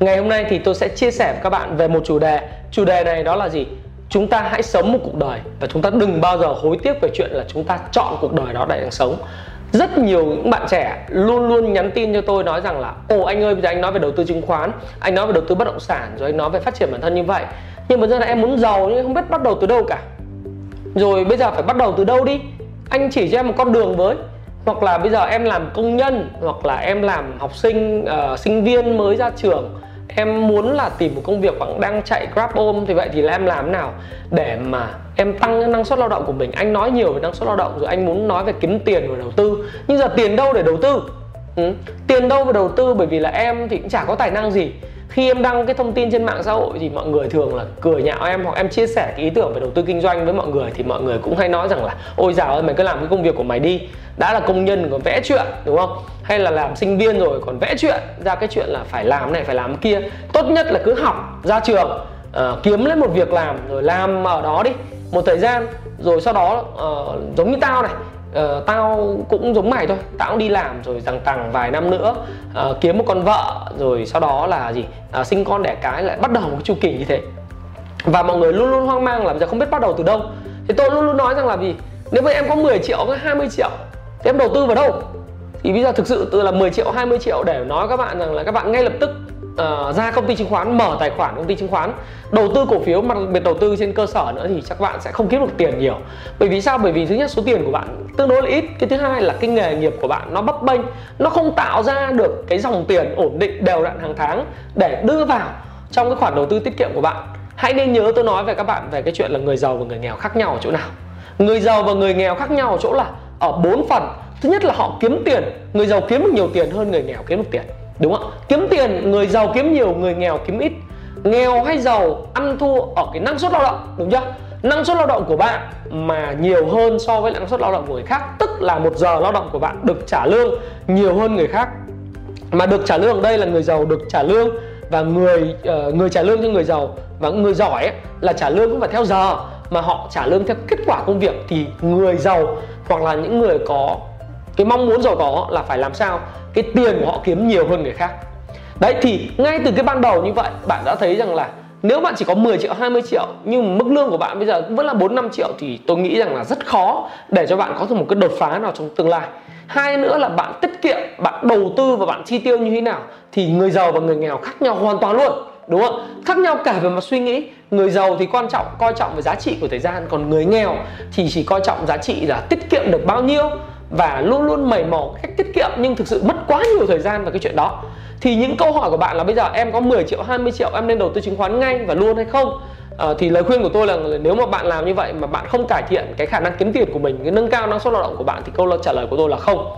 Ngày hôm nay thì tôi sẽ chia sẻ với các bạn về một chủ đề. Chủ đề này đó là gì? Chúng ta hãy sống một cuộc đời Và chúng ta đừng bao giờ hối tiếc về chuyện là chúng ta chọn cuộc đời đó để đang sống. Rất nhiều những bạn trẻ luôn luôn nhắn tin cho tôi nói rằng là, ồ, anh ơi, bây giờ anh nói về đầu tư chứng khoán, anh nói về đầu tư bất động sản, rồi anh nói về phát triển bản thân như vậy. Nhưng mà giờ là em muốn giàu nhưng không biết bắt đầu từ đâu cả. Rồi bây giờ phải bắt đầu từ đâu đi? Anh chỉ cho em một con đường với hoặc là bây giờ em làm công nhân hoặc là em làm học sinh uh, sinh viên mới ra trường em muốn là tìm một công việc hoặc đang chạy grab ôm thì vậy thì là em làm nào? Để mà em tăng năng suất lao động của mình. Anh nói nhiều về năng suất lao động rồi anh muốn nói về kiếm tiền và đầu tư. Nhưng giờ tiền đâu để đầu tư? Ừ. tiền đâu để đầu tư? Bởi vì là em thì cũng chả có tài năng gì khi em đăng cái thông tin trên mạng xã hội thì mọi người thường là cười nhạo em hoặc em chia sẻ cái ý tưởng về đầu tư kinh doanh với mọi người thì mọi người cũng hay nói rằng là ôi dào ơi mày cứ làm cái công việc của mày đi. Đã là công nhân còn vẽ chuyện đúng không? Hay là làm sinh viên rồi còn vẽ chuyện ra cái chuyện là phải làm này phải làm kia. Tốt nhất là cứ học ra trường uh, kiếm lấy một việc làm rồi làm ở đó đi một thời gian rồi sau đó uh, giống như tao này Ờ, tao cũng giống mày thôi. Tao cũng đi làm rồi rằng tằng vài năm nữa uh, kiếm một con vợ rồi sau đó là gì? Uh, sinh con đẻ cái lại bắt đầu một cái chu kỳ như thế. Và mọi người luôn luôn hoang mang là giờ không biết bắt đầu từ đâu. Thì tôi luôn luôn nói rằng là gì? Nếu mà em có 10 triệu có 20 triệu thì em đầu tư vào đâu? Thì bây giờ thực sự từ là 10 triệu 20 triệu để nói các bạn rằng là các bạn ngay lập tức uh, ra công ty chứng khoán mở tài khoản công ty chứng khoán đầu tư cổ phiếu mà đặc biệt đầu tư trên cơ sở nữa thì chắc bạn sẽ không kiếm được tiền nhiều. Bởi vì sao? Bởi vì thứ nhất số tiền của bạn tương đối là ít. Cái thứ hai là cái nghề nghiệp của bạn nó bấp bênh nó không tạo ra được cái dòng tiền ổn định đều đặn hàng tháng để đưa vào trong cái khoản đầu tư tiết kiệm của bạn. Hãy nên nhớ tôi nói về các bạn về cái chuyện là người giàu và người nghèo khác nhau ở chỗ nào. Người giàu và người nghèo khác nhau ở chỗ là ở bốn phần. Thứ nhất là họ kiếm tiền. Người giàu kiếm được nhiều tiền hơn người nghèo kiếm được tiền đúng không kiếm tiền người giàu kiếm nhiều người nghèo kiếm ít. Nghèo hay giàu ăn thua ở cái năng suất lao động đúng chưa? Năng suất lao động của bạn mà nhiều hơn so với năng suất lao động của người khác tức là một giờ lao động của bạn được trả lương nhiều hơn người khác. Mà được trả lương ở đây là người giàu được trả lương và người uh, người trả lương cho người giàu và người giỏi ấy, là trả lương cũng phải theo giờ. Mà họ trả lương theo kết quả công việc thì người giàu hoặc là những người có cái mong muốn giàu có là phải làm sao cái tiền của họ kiếm nhiều hơn người khác. Đấy, thì ngay từ cái ban đầu như vậy, bạn đã thấy rằng là nếu bạn chỉ có 10 triệu 20 triệu, nhưng mức lương của bạn bây giờ vẫn là 4 5 triệu thì tôi nghĩ rằng là rất khó để cho bạn có được một cái đột phá nào trong tương lai. Hai nữa là bạn tiết kiệm, bạn đầu tư và bạn chi tiêu như thế nào thì người giàu và người nghèo khác nhau hoàn toàn luôn, đúng không? Khác nhau cả về mặt suy nghĩ. Người giàu thì quan trọng, coi trọng về giá trị của thời gian, còn người nghèo thì chỉ coi trọng giá trị là tiết kiệm được bao nhiêu và luôn luôn mầy mò cách tiết kiệm nhưng thực sự mất quá nhiều thời gian vào cái chuyện đó. Thì những câu hỏi của bạn là bây giờ em có 10 triệu 20 triệu em nên đầu tư chứng khoán ngay và luôn hay không? À, thì lời khuyên của tôi là nếu mà bạn làm như vậy mà bạn không cải thiện cái khả năng kiếm tiền của mình cái nâng cao năng suất lao động của bạn thì câu trả lời của tôi là không.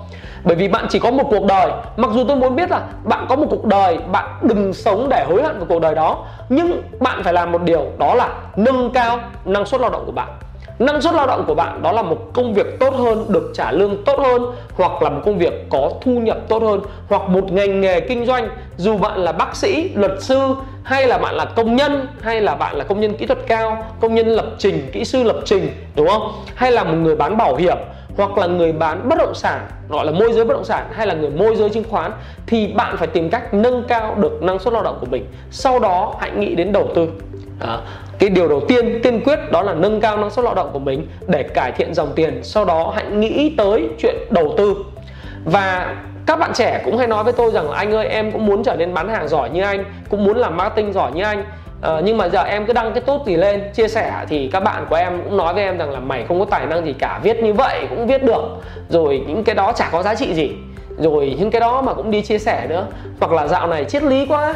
Bởi vì bạn chỉ có một cuộc đời. Mặc dù tôi muốn biết là bạn có một cuộc đời bạn đừng sống để hối hận về cuộc đời đó nhưng bạn phải làm một điều đó là nâng cao năng suất lao động của bạn năng suất lao động của bạn đó là một công việc tốt hơn được trả lương tốt hơn hoặc là một công việc có thu nhập tốt hơn hoặc một ngành nghề kinh doanh. Dù bạn là bác sĩ luật sư hay là bạn là công nhân hay là bạn là công nhân kỹ thuật cao công nhân lập trình kỹ sư lập trình đúng không? Hay là một người bán bảo hiểm hoặc là người bán bất động sản gọi là môi giới bất động sản hay là người môi giới chứng khoán thì bạn phải tìm cách nâng cao được năng suất lao động của mình. Sau đó hãy nghĩ đến đầu tư. À, cái điều đầu tiên tiên quyết đó là nâng cao năng suất lao động của mình để cải thiện dòng tiền. Sau đó hãy nghĩ tới chuyện đầu tư. Và các bạn trẻ cũng hay nói với tôi rằng là anh ơi em cũng muốn trở nên bán hàng giỏi như anh cũng muốn làm marketing giỏi như anh. À, nhưng mà giờ em cứ đăng cái tốt gì lên chia sẻ thì các bạn của em cũng nói với em rằng là mày không có tài năng gì cả viết như vậy cũng viết được. Rồi những cái đó chả có giá trị gì. Rồi những cái đó mà cũng đi chia sẻ nữa. Hoặc là dạo này triết lý quá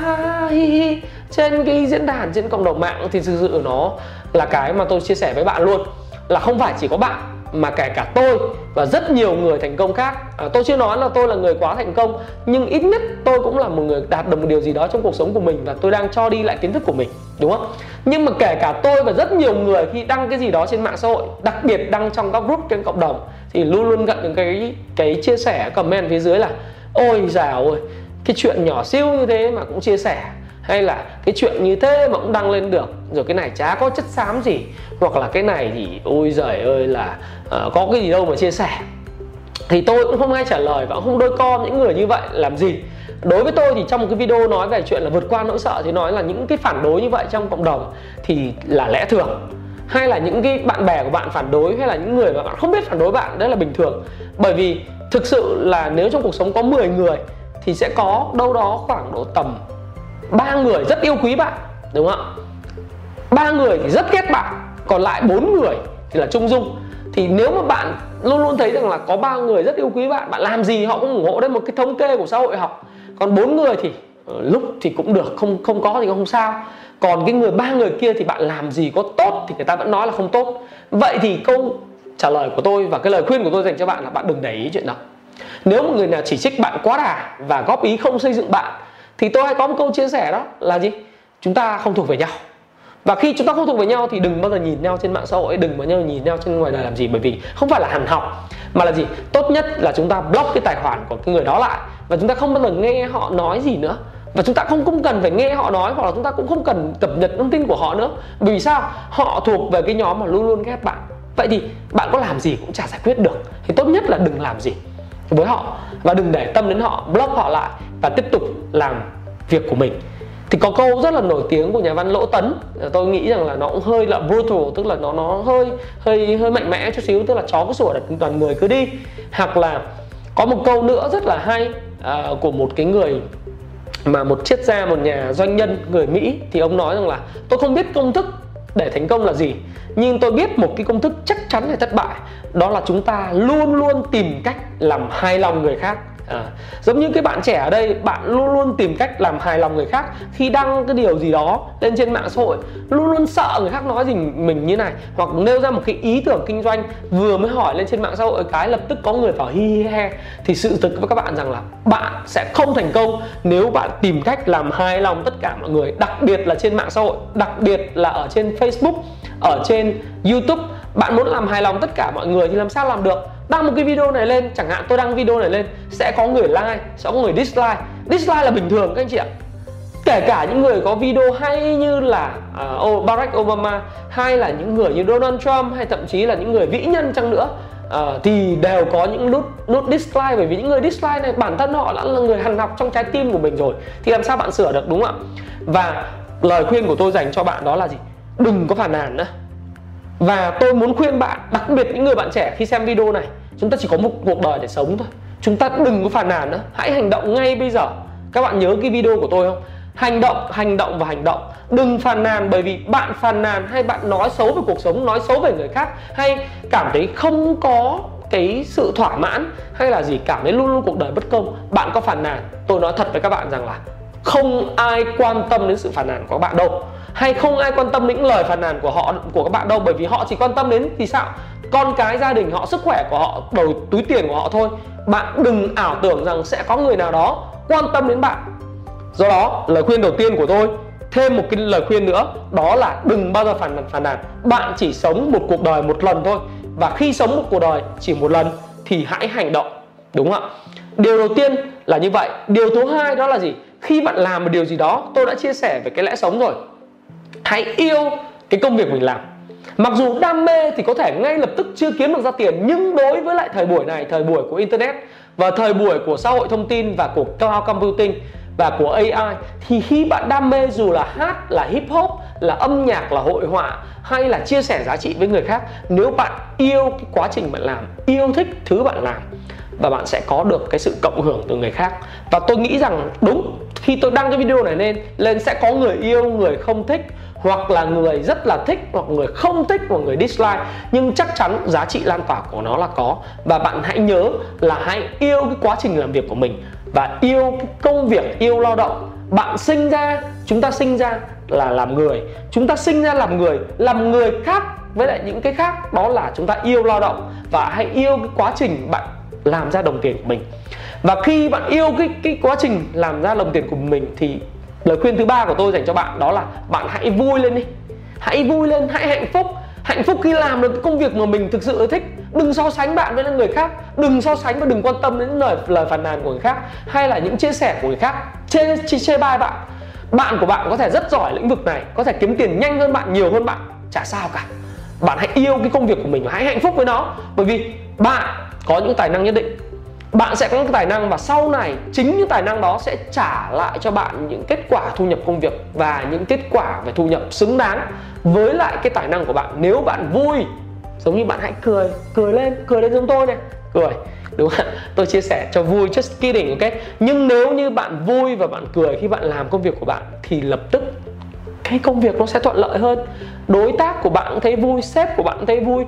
hi, hi trên cái diễn đàn trên cộng đồng mạng thì thực sự nó là cái mà tôi chia sẻ với bạn luôn là không phải chỉ có bạn mà kể cả tôi và rất nhiều người thành công khác. À, tôi chưa nói là tôi là người quá thành công nhưng ít nhất tôi cũng là một người đạt được một điều gì đó trong cuộc sống của mình và tôi đang cho đi lại kiến thức của mình đúng không? Nhưng mà kể cả tôi và rất nhiều người khi đăng cái gì đó trên mạng xã hội đặc biệt đăng trong các group trên cộng đồng thì luôn luôn gặp những cái cái chia sẻ comment phía dưới là ôi dào ơi cái chuyện nhỏ siêu như thế mà cũng chia sẻ hay là cái chuyện như thế mà cũng đăng lên được. Rồi cái này chả có chất xám gì. Hoặc là cái này thì ôi giời ơi là uh, có cái gì đâu mà chia sẻ. Thì tôi cũng không ai trả lời và cũng không đôi co những người như vậy làm gì. Đối với tôi thì trong một cái video nói về chuyện là vượt qua nỗi sợ thì nói là những cái phản đối như vậy trong cộng đồng thì là lẽ thường. Hay là những cái bạn bè của bạn phản đối hay là những người mà bạn không biết phản đối bạn đấy là bình thường. Bởi vì thực sự là nếu trong cuộc sống có 10 người thì sẽ có đâu đó khoảng độ tầm ba người rất yêu quý bạn, đúng không ạ? Ba người thì rất ghét bạn, còn lại bốn người thì là trung dung. Thì nếu mà bạn luôn luôn thấy rằng là có ba người rất yêu quý bạn bạn làm gì họ cũng ủng hộ đấy, một cái thống kê của xã hội học. Còn bốn người thì ờ, lúc thì cũng được, không không có thì không sao. Còn cái người, ba người kia thì bạn làm gì có tốt thì người ta vẫn nói là không tốt. Vậy thì câu trả lời của tôi và cái lời khuyên của tôi dành cho bạn là bạn đừng để ý chuyện đó. Nếu một người nào chỉ trích bạn quá đà và góp ý không xây dựng bạn thì tôi hay có một câu chia sẻ đó là gì? Chúng ta không thuộc về nhau. Và khi chúng ta không thuộc về nhau thì đừng bao giờ nhìn nhau trên mạng xã hội, đừng bao giờ nhìn nhau trên ngoài đời làm gì. Bởi vì không phải là hàn học, mà là gì? Tốt nhất là chúng ta block cái tài khoản của cái người đó lại và chúng ta không bao giờ nghe họ nói gì nữa. Và chúng ta không không cần phải nghe họ nói hoặc là chúng ta cũng không cần cập nhật thông tin của họ nữa. Vì sao? Họ thuộc về cái nhóm mà luôn luôn ghét bạn. Vậy thì bạn có làm gì cũng chả giải quyết được. Thì tốt nhất là đừng làm gì với họ và đừng để tâm đến họ, block họ lại và tiếp tục làm việc của mình. Thì có câu rất là nổi tiếng của nhà văn lỗ tấn tôi nghĩ rằng là nó cũng hơi là brutal tức là nó nó hơi hơi hơi mạnh mẽ chút xíu tức là chó cứ sủa đặt toàn người cứ đi. Hoặc là có một câu nữa rất là hay à, của một cái người mà một triết gia một nhà doanh nhân người mỹ thì ông nói rằng là tôi không biết công thức để thành công là gì nhưng tôi biết một cái công thức chắc chắn để thất bại đó là chúng ta luôn luôn tìm cách làm hài lòng người khác à, giống như cái bạn trẻ ở đây bạn luôn luôn tìm cách làm hài lòng người khác khi đăng cái điều gì đó lên trên mạng xã hội luôn luôn sợ người khác nói gì mình như này hoặc nêu ra một cái ý tưởng kinh doanh vừa mới hỏi lên trên mạng xã hội cái lập tức có người vào hi hi he. Thì sự thực với các bạn rằng là bạn sẽ không thành công nếu bạn tìm cách làm hài lòng tất cả mọi người đặc biệt là trên mạng xã hội đặc biệt là ở trên facebook ở trên youtube. Bạn muốn làm hài lòng tất cả mọi người thì làm sao làm được? Đăng một cái video này lên chẳng hạn tôi đăng video này lên sẽ có người like sẽ có người dislike. Dislike là bình thường các anh chị ạ. Kể cả những người có video hay như là uh, Barack Obama hay là những người như Donald Trump hay thậm chí là những người vĩ nhân chăng nữa uh, thì đều có những nút nút dislike. Bởi vì những người dislike này bản thân họ đã là người hằn học trong trái tim của mình rồi. Thì làm sao bạn sửa được đúng không ạ? Và lời khuyên của tôi dành cho bạn đó là gì? Đừng có phản nàn nữa và tôi muốn khuyên bạn, đặc biệt những người bạn trẻ khi xem video này, chúng ta chỉ có một cuộc đời để sống thôi. Chúng ta đừng có phàn nàn nữa. Hãy hành động ngay bây giờ. Các bạn nhớ cái video của tôi không? Hành động hành động và hành động. Đừng phàn nàn bởi vì bạn phàn nàn hay bạn nói xấu về cuộc sống, nói xấu về người khác, hay cảm thấy không có cái sự thỏa mãn, hay là gì, cảm thấy luôn luôn cuộc đời bất công, bạn có phàn nàn. Tôi nói thật với các bạn rằng là không ai quan tâm đến sự phàn nàn của các bạn đâu hay không ai quan tâm đến những lời phàn nàn của họ, của các bạn đâu? Bởi vì họ chỉ quan tâm đến thì sao? Con cái gia đình họ, sức khỏe của họ, đầu túi tiền của họ thôi. Bạn đừng ảo tưởng rằng sẽ có người nào đó quan tâm đến bạn. Do đó, lời khuyên đầu tiên của tôi, thêm một cái lời khuyên nữa, đó là đừng bao giờ phản nàn phản nàn. Bạn chỉ sống một cuộc đời một lần thôi. Và khi sống một cuộc đời chỉ một lần thì hãy hành động. Đúng không ạ? Điều đầu tiên là như vậy. Điều thứ hai đó là gì? Khi bạn làm một điều gì đó, tôi đã chia sẻ về cái lẽ sống rồi hãy yêu cái công việc mình làm. Mặc dù đam mê thì có thể ngay lập tức chưa kiếm được ra tiền, nhưng đối với lại thời buổi này, thời buổi của internet và thời buổi của xã hội thông tin và của cloud computing và của AI thì khi bạn đam mê dù là hát, là hip hop, là âm nhạc, là hội họa, hay là chia sẻ giá trị với người khác, nếu bạn yêu cái quá trình bạn làm, yêu thích thứ bạn làm, và bạn sẽ có được cái sự cộng hưởng từ người khác. Và tôi nghĩ rằng đúng, khi tôi đăng cái video này lên lên sẽ có người yêu, người không thích hoặc là người rất là thích hoặc người không thích hoặc người dislike, nhưng chắc chắn giá trị lan tỏa của nó là có. Và bạn hãy nhớ là hãy yêu cái quá trình làm việc của mình và yêu cái công việc yêu lao động. Bạn sinh ra, chúng ta sinh ra là làm người. Chúng ta sinh ra làm người làm người khác với lại những cái khác, đó là chúng ta yêu lao động và hãy yêu cái quá trình bạn làm ra đồng tiền của mình. Và khi bạn yêu cái cái quá trình làm ra đồng tiền của mình thì lời khuyên thứ ba của tôi dành cho bạn đó là bạn hãy vui lên đi. Hãy vui lên hãy hạnh phúc. Hạnh phúc khi làm được công việc mà mình thực sự thích. Đừng so sánh bạn với người khác. Đừng so sánh và đừng quan tâm đến lời lời phàn nàn của người khác hay là những chia sẻ của người khác. Chê chê, chê bai bạn. Bạn của bạn có thể rất giỏi lĩnh vực này có thể kiếm tiền nhanh hơn bạn nhiều hơn bạn. Chả sao cả. Bạn hãy yêu cái công việc của mình và hãy hạnh phúc với nó. Bởi vì bạn có những tài năng nhất định bạn sẽ có những tài năng và sau này, chính những tài năng đó sẽ trả lại cho bạn những kết quả thu nhập công việc và những kết quả về thu nhập xứng đáng với lại cái tài năng của bạn. Nếu bạn vui, giống như bạn hãy cười cười lên cười lên giống tôi này. Cười, đúng không tôi chia sẻ cho vui, just kidding, ok? Nhưng nếu như bạn vui và bạn cười khi bạn làm công việc của bạn, thì lập tức cái công việc nó sẽ thuận lợi hơn. Đối tác của bạn cũng thấy vui, sếp của bạn cũng thấy vui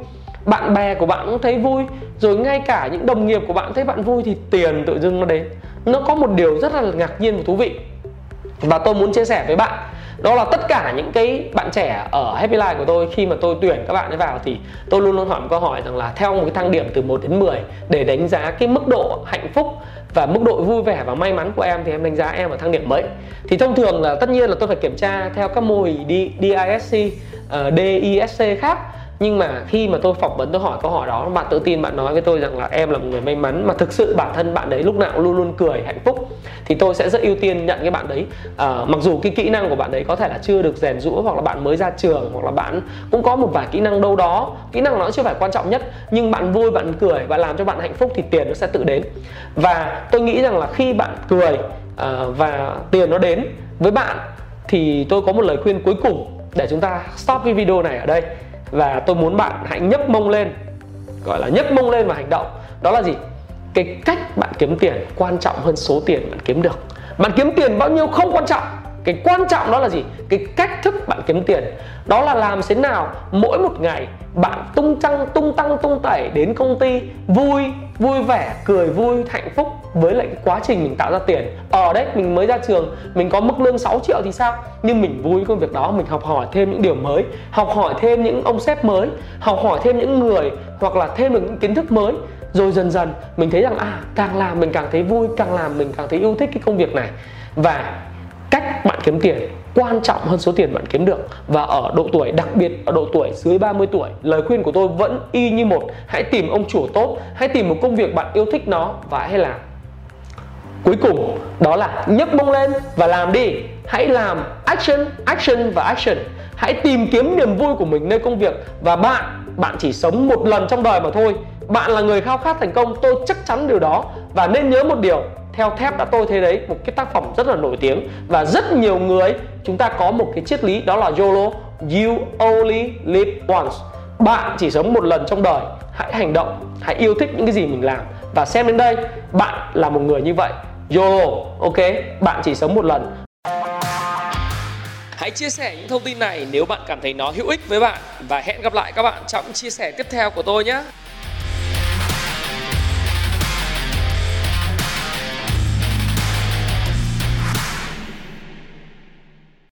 bạn bè của bạn cũng thấy vui rồi ngay cả những đồng nghiệp của bạn thấy bạn vui thì tiền tự dưng nó đến. Nó có một điều rất là ngạc nhiên và thú vị. Và tôi muốn chia sẻ với bạn đó là tất cả những cái bạn trẻ ở Happy Life của tôi khi mà tôi tuyển các bạn ấy vào thì tôi luôn luôn hỏi một câu hỏi rằng là theo một cái thang điểm từ 1 đến 10 để đánh giá cái mức độ hạnh phúc và mức độ vui vẻ và may mắn của em thì em đánh giá em ở thang điểm mấy. Thì thông thường là tất nhiên là tôi phải kiểm tra theo các mô hình DISC, ờ, DISC khác nhưng mà khi mà tôi phỏng vấn tôi hỏi câu hỏi đó bạn tự tin bạn nói với tôi rằng là em là một người may mắn mà thực sự bản thân bạn đấy lúc nào luôn luôn cười hạnh phúc thì tôi sẽ rất ưu tiên nhận cái bạn đấy. À, mặc dù cái kỹ năng của bạn đấy có thể là chưa được rèn rũa hoặc là bạn mới ra trường hoặc là bạn cũng có một vài kỹ năng đâu đó. Kỹ năng nó chưa phải quan trọng nhất nhưng bạn vui bạn cười và làm cho bạn hạnh phúc thì tiền nó sẽ tự đến. Và tôi nghĩ rằng là khi bạn cười à, và tiền nó đến với bạn thì tôi có một lời khuyên cuối cùng để chúng ta stop cái video này ở đây và tôi muốn bạn hãy nhấc mông lên, gọi là nhấc mông lên và hành động. Đó là gì? Cái cách bạn kiếm tiền quan trọng hơn số tiền bạn kiếm được. Bạn kiếm tiền bao nhiêu không quan trọng cái quan trọng đó là gì? Cái cách thức bạn kiếm tiền. Đó là làm thế nào mỗi một ngày bạn tung tăng tung tăng, tung tẩy đến công ty, vui vui vẻ, cười vui, hạnh phúc với lại cái quá trình mình tạo ra tiền. Ở đấy, mình mới ra trường, mình có mức lương 6 triệu thì sao? Nhưng mình vui công việc đó, mình học hỏi thêm những điều mới, học hỏi thêm những ông sếp mới, học hỏi thêm những người hoặc là thêm được những kiến thức mới. Rồi dần dần mình thấy rằng à càng làm mình càng thấy vui, càng làm mình càng thấy yêu thích cái công việc này. Và cách bạn kiếm tiền, quan trọng hơn số tiền bạn kiếm được. Và ở độ tuổi, đặc biệt ở độ tuổi dưới 30 tuổi, lời khuyên của tôi vẫn y như một. Hãy tìm ông chủ tốt, hãy tìm một công việc bạn yêu thích nó và hãy làm. Cuối cùng, đó là nhấc bông lên và làm đi. Hãy làm action action và action. Hãy tìm kiếm niềm vui của mình nơi công việc. Và bạn bạn chỉ sống một lần trong đời mà thôi. Bạn là người khao khát thành công, tôi chắc chắn điều đó. Và nên nhớ một điều theo thép đã tôi thấy đấy, một cái tác phẩm rất là nổi tiếng. Và rất nhiều người, chúng ta có một cái triết lý, đó là YOLO, You only live once. Bạn chỉ sống một lần trong đời, hãy hành động, hãy yêu thích những cái gì mình làm. Và xem đến đây, bạn là một người như vậy. YOLO, ok? Bạn chỉ sống một lần. Hãy chia sẻ những thông tin này nếu bạn cảm thấy nó hữu ích với bạn. Và hẹn gặp lại các bạn trong chia sẻ tiếp theo của tôi nhé.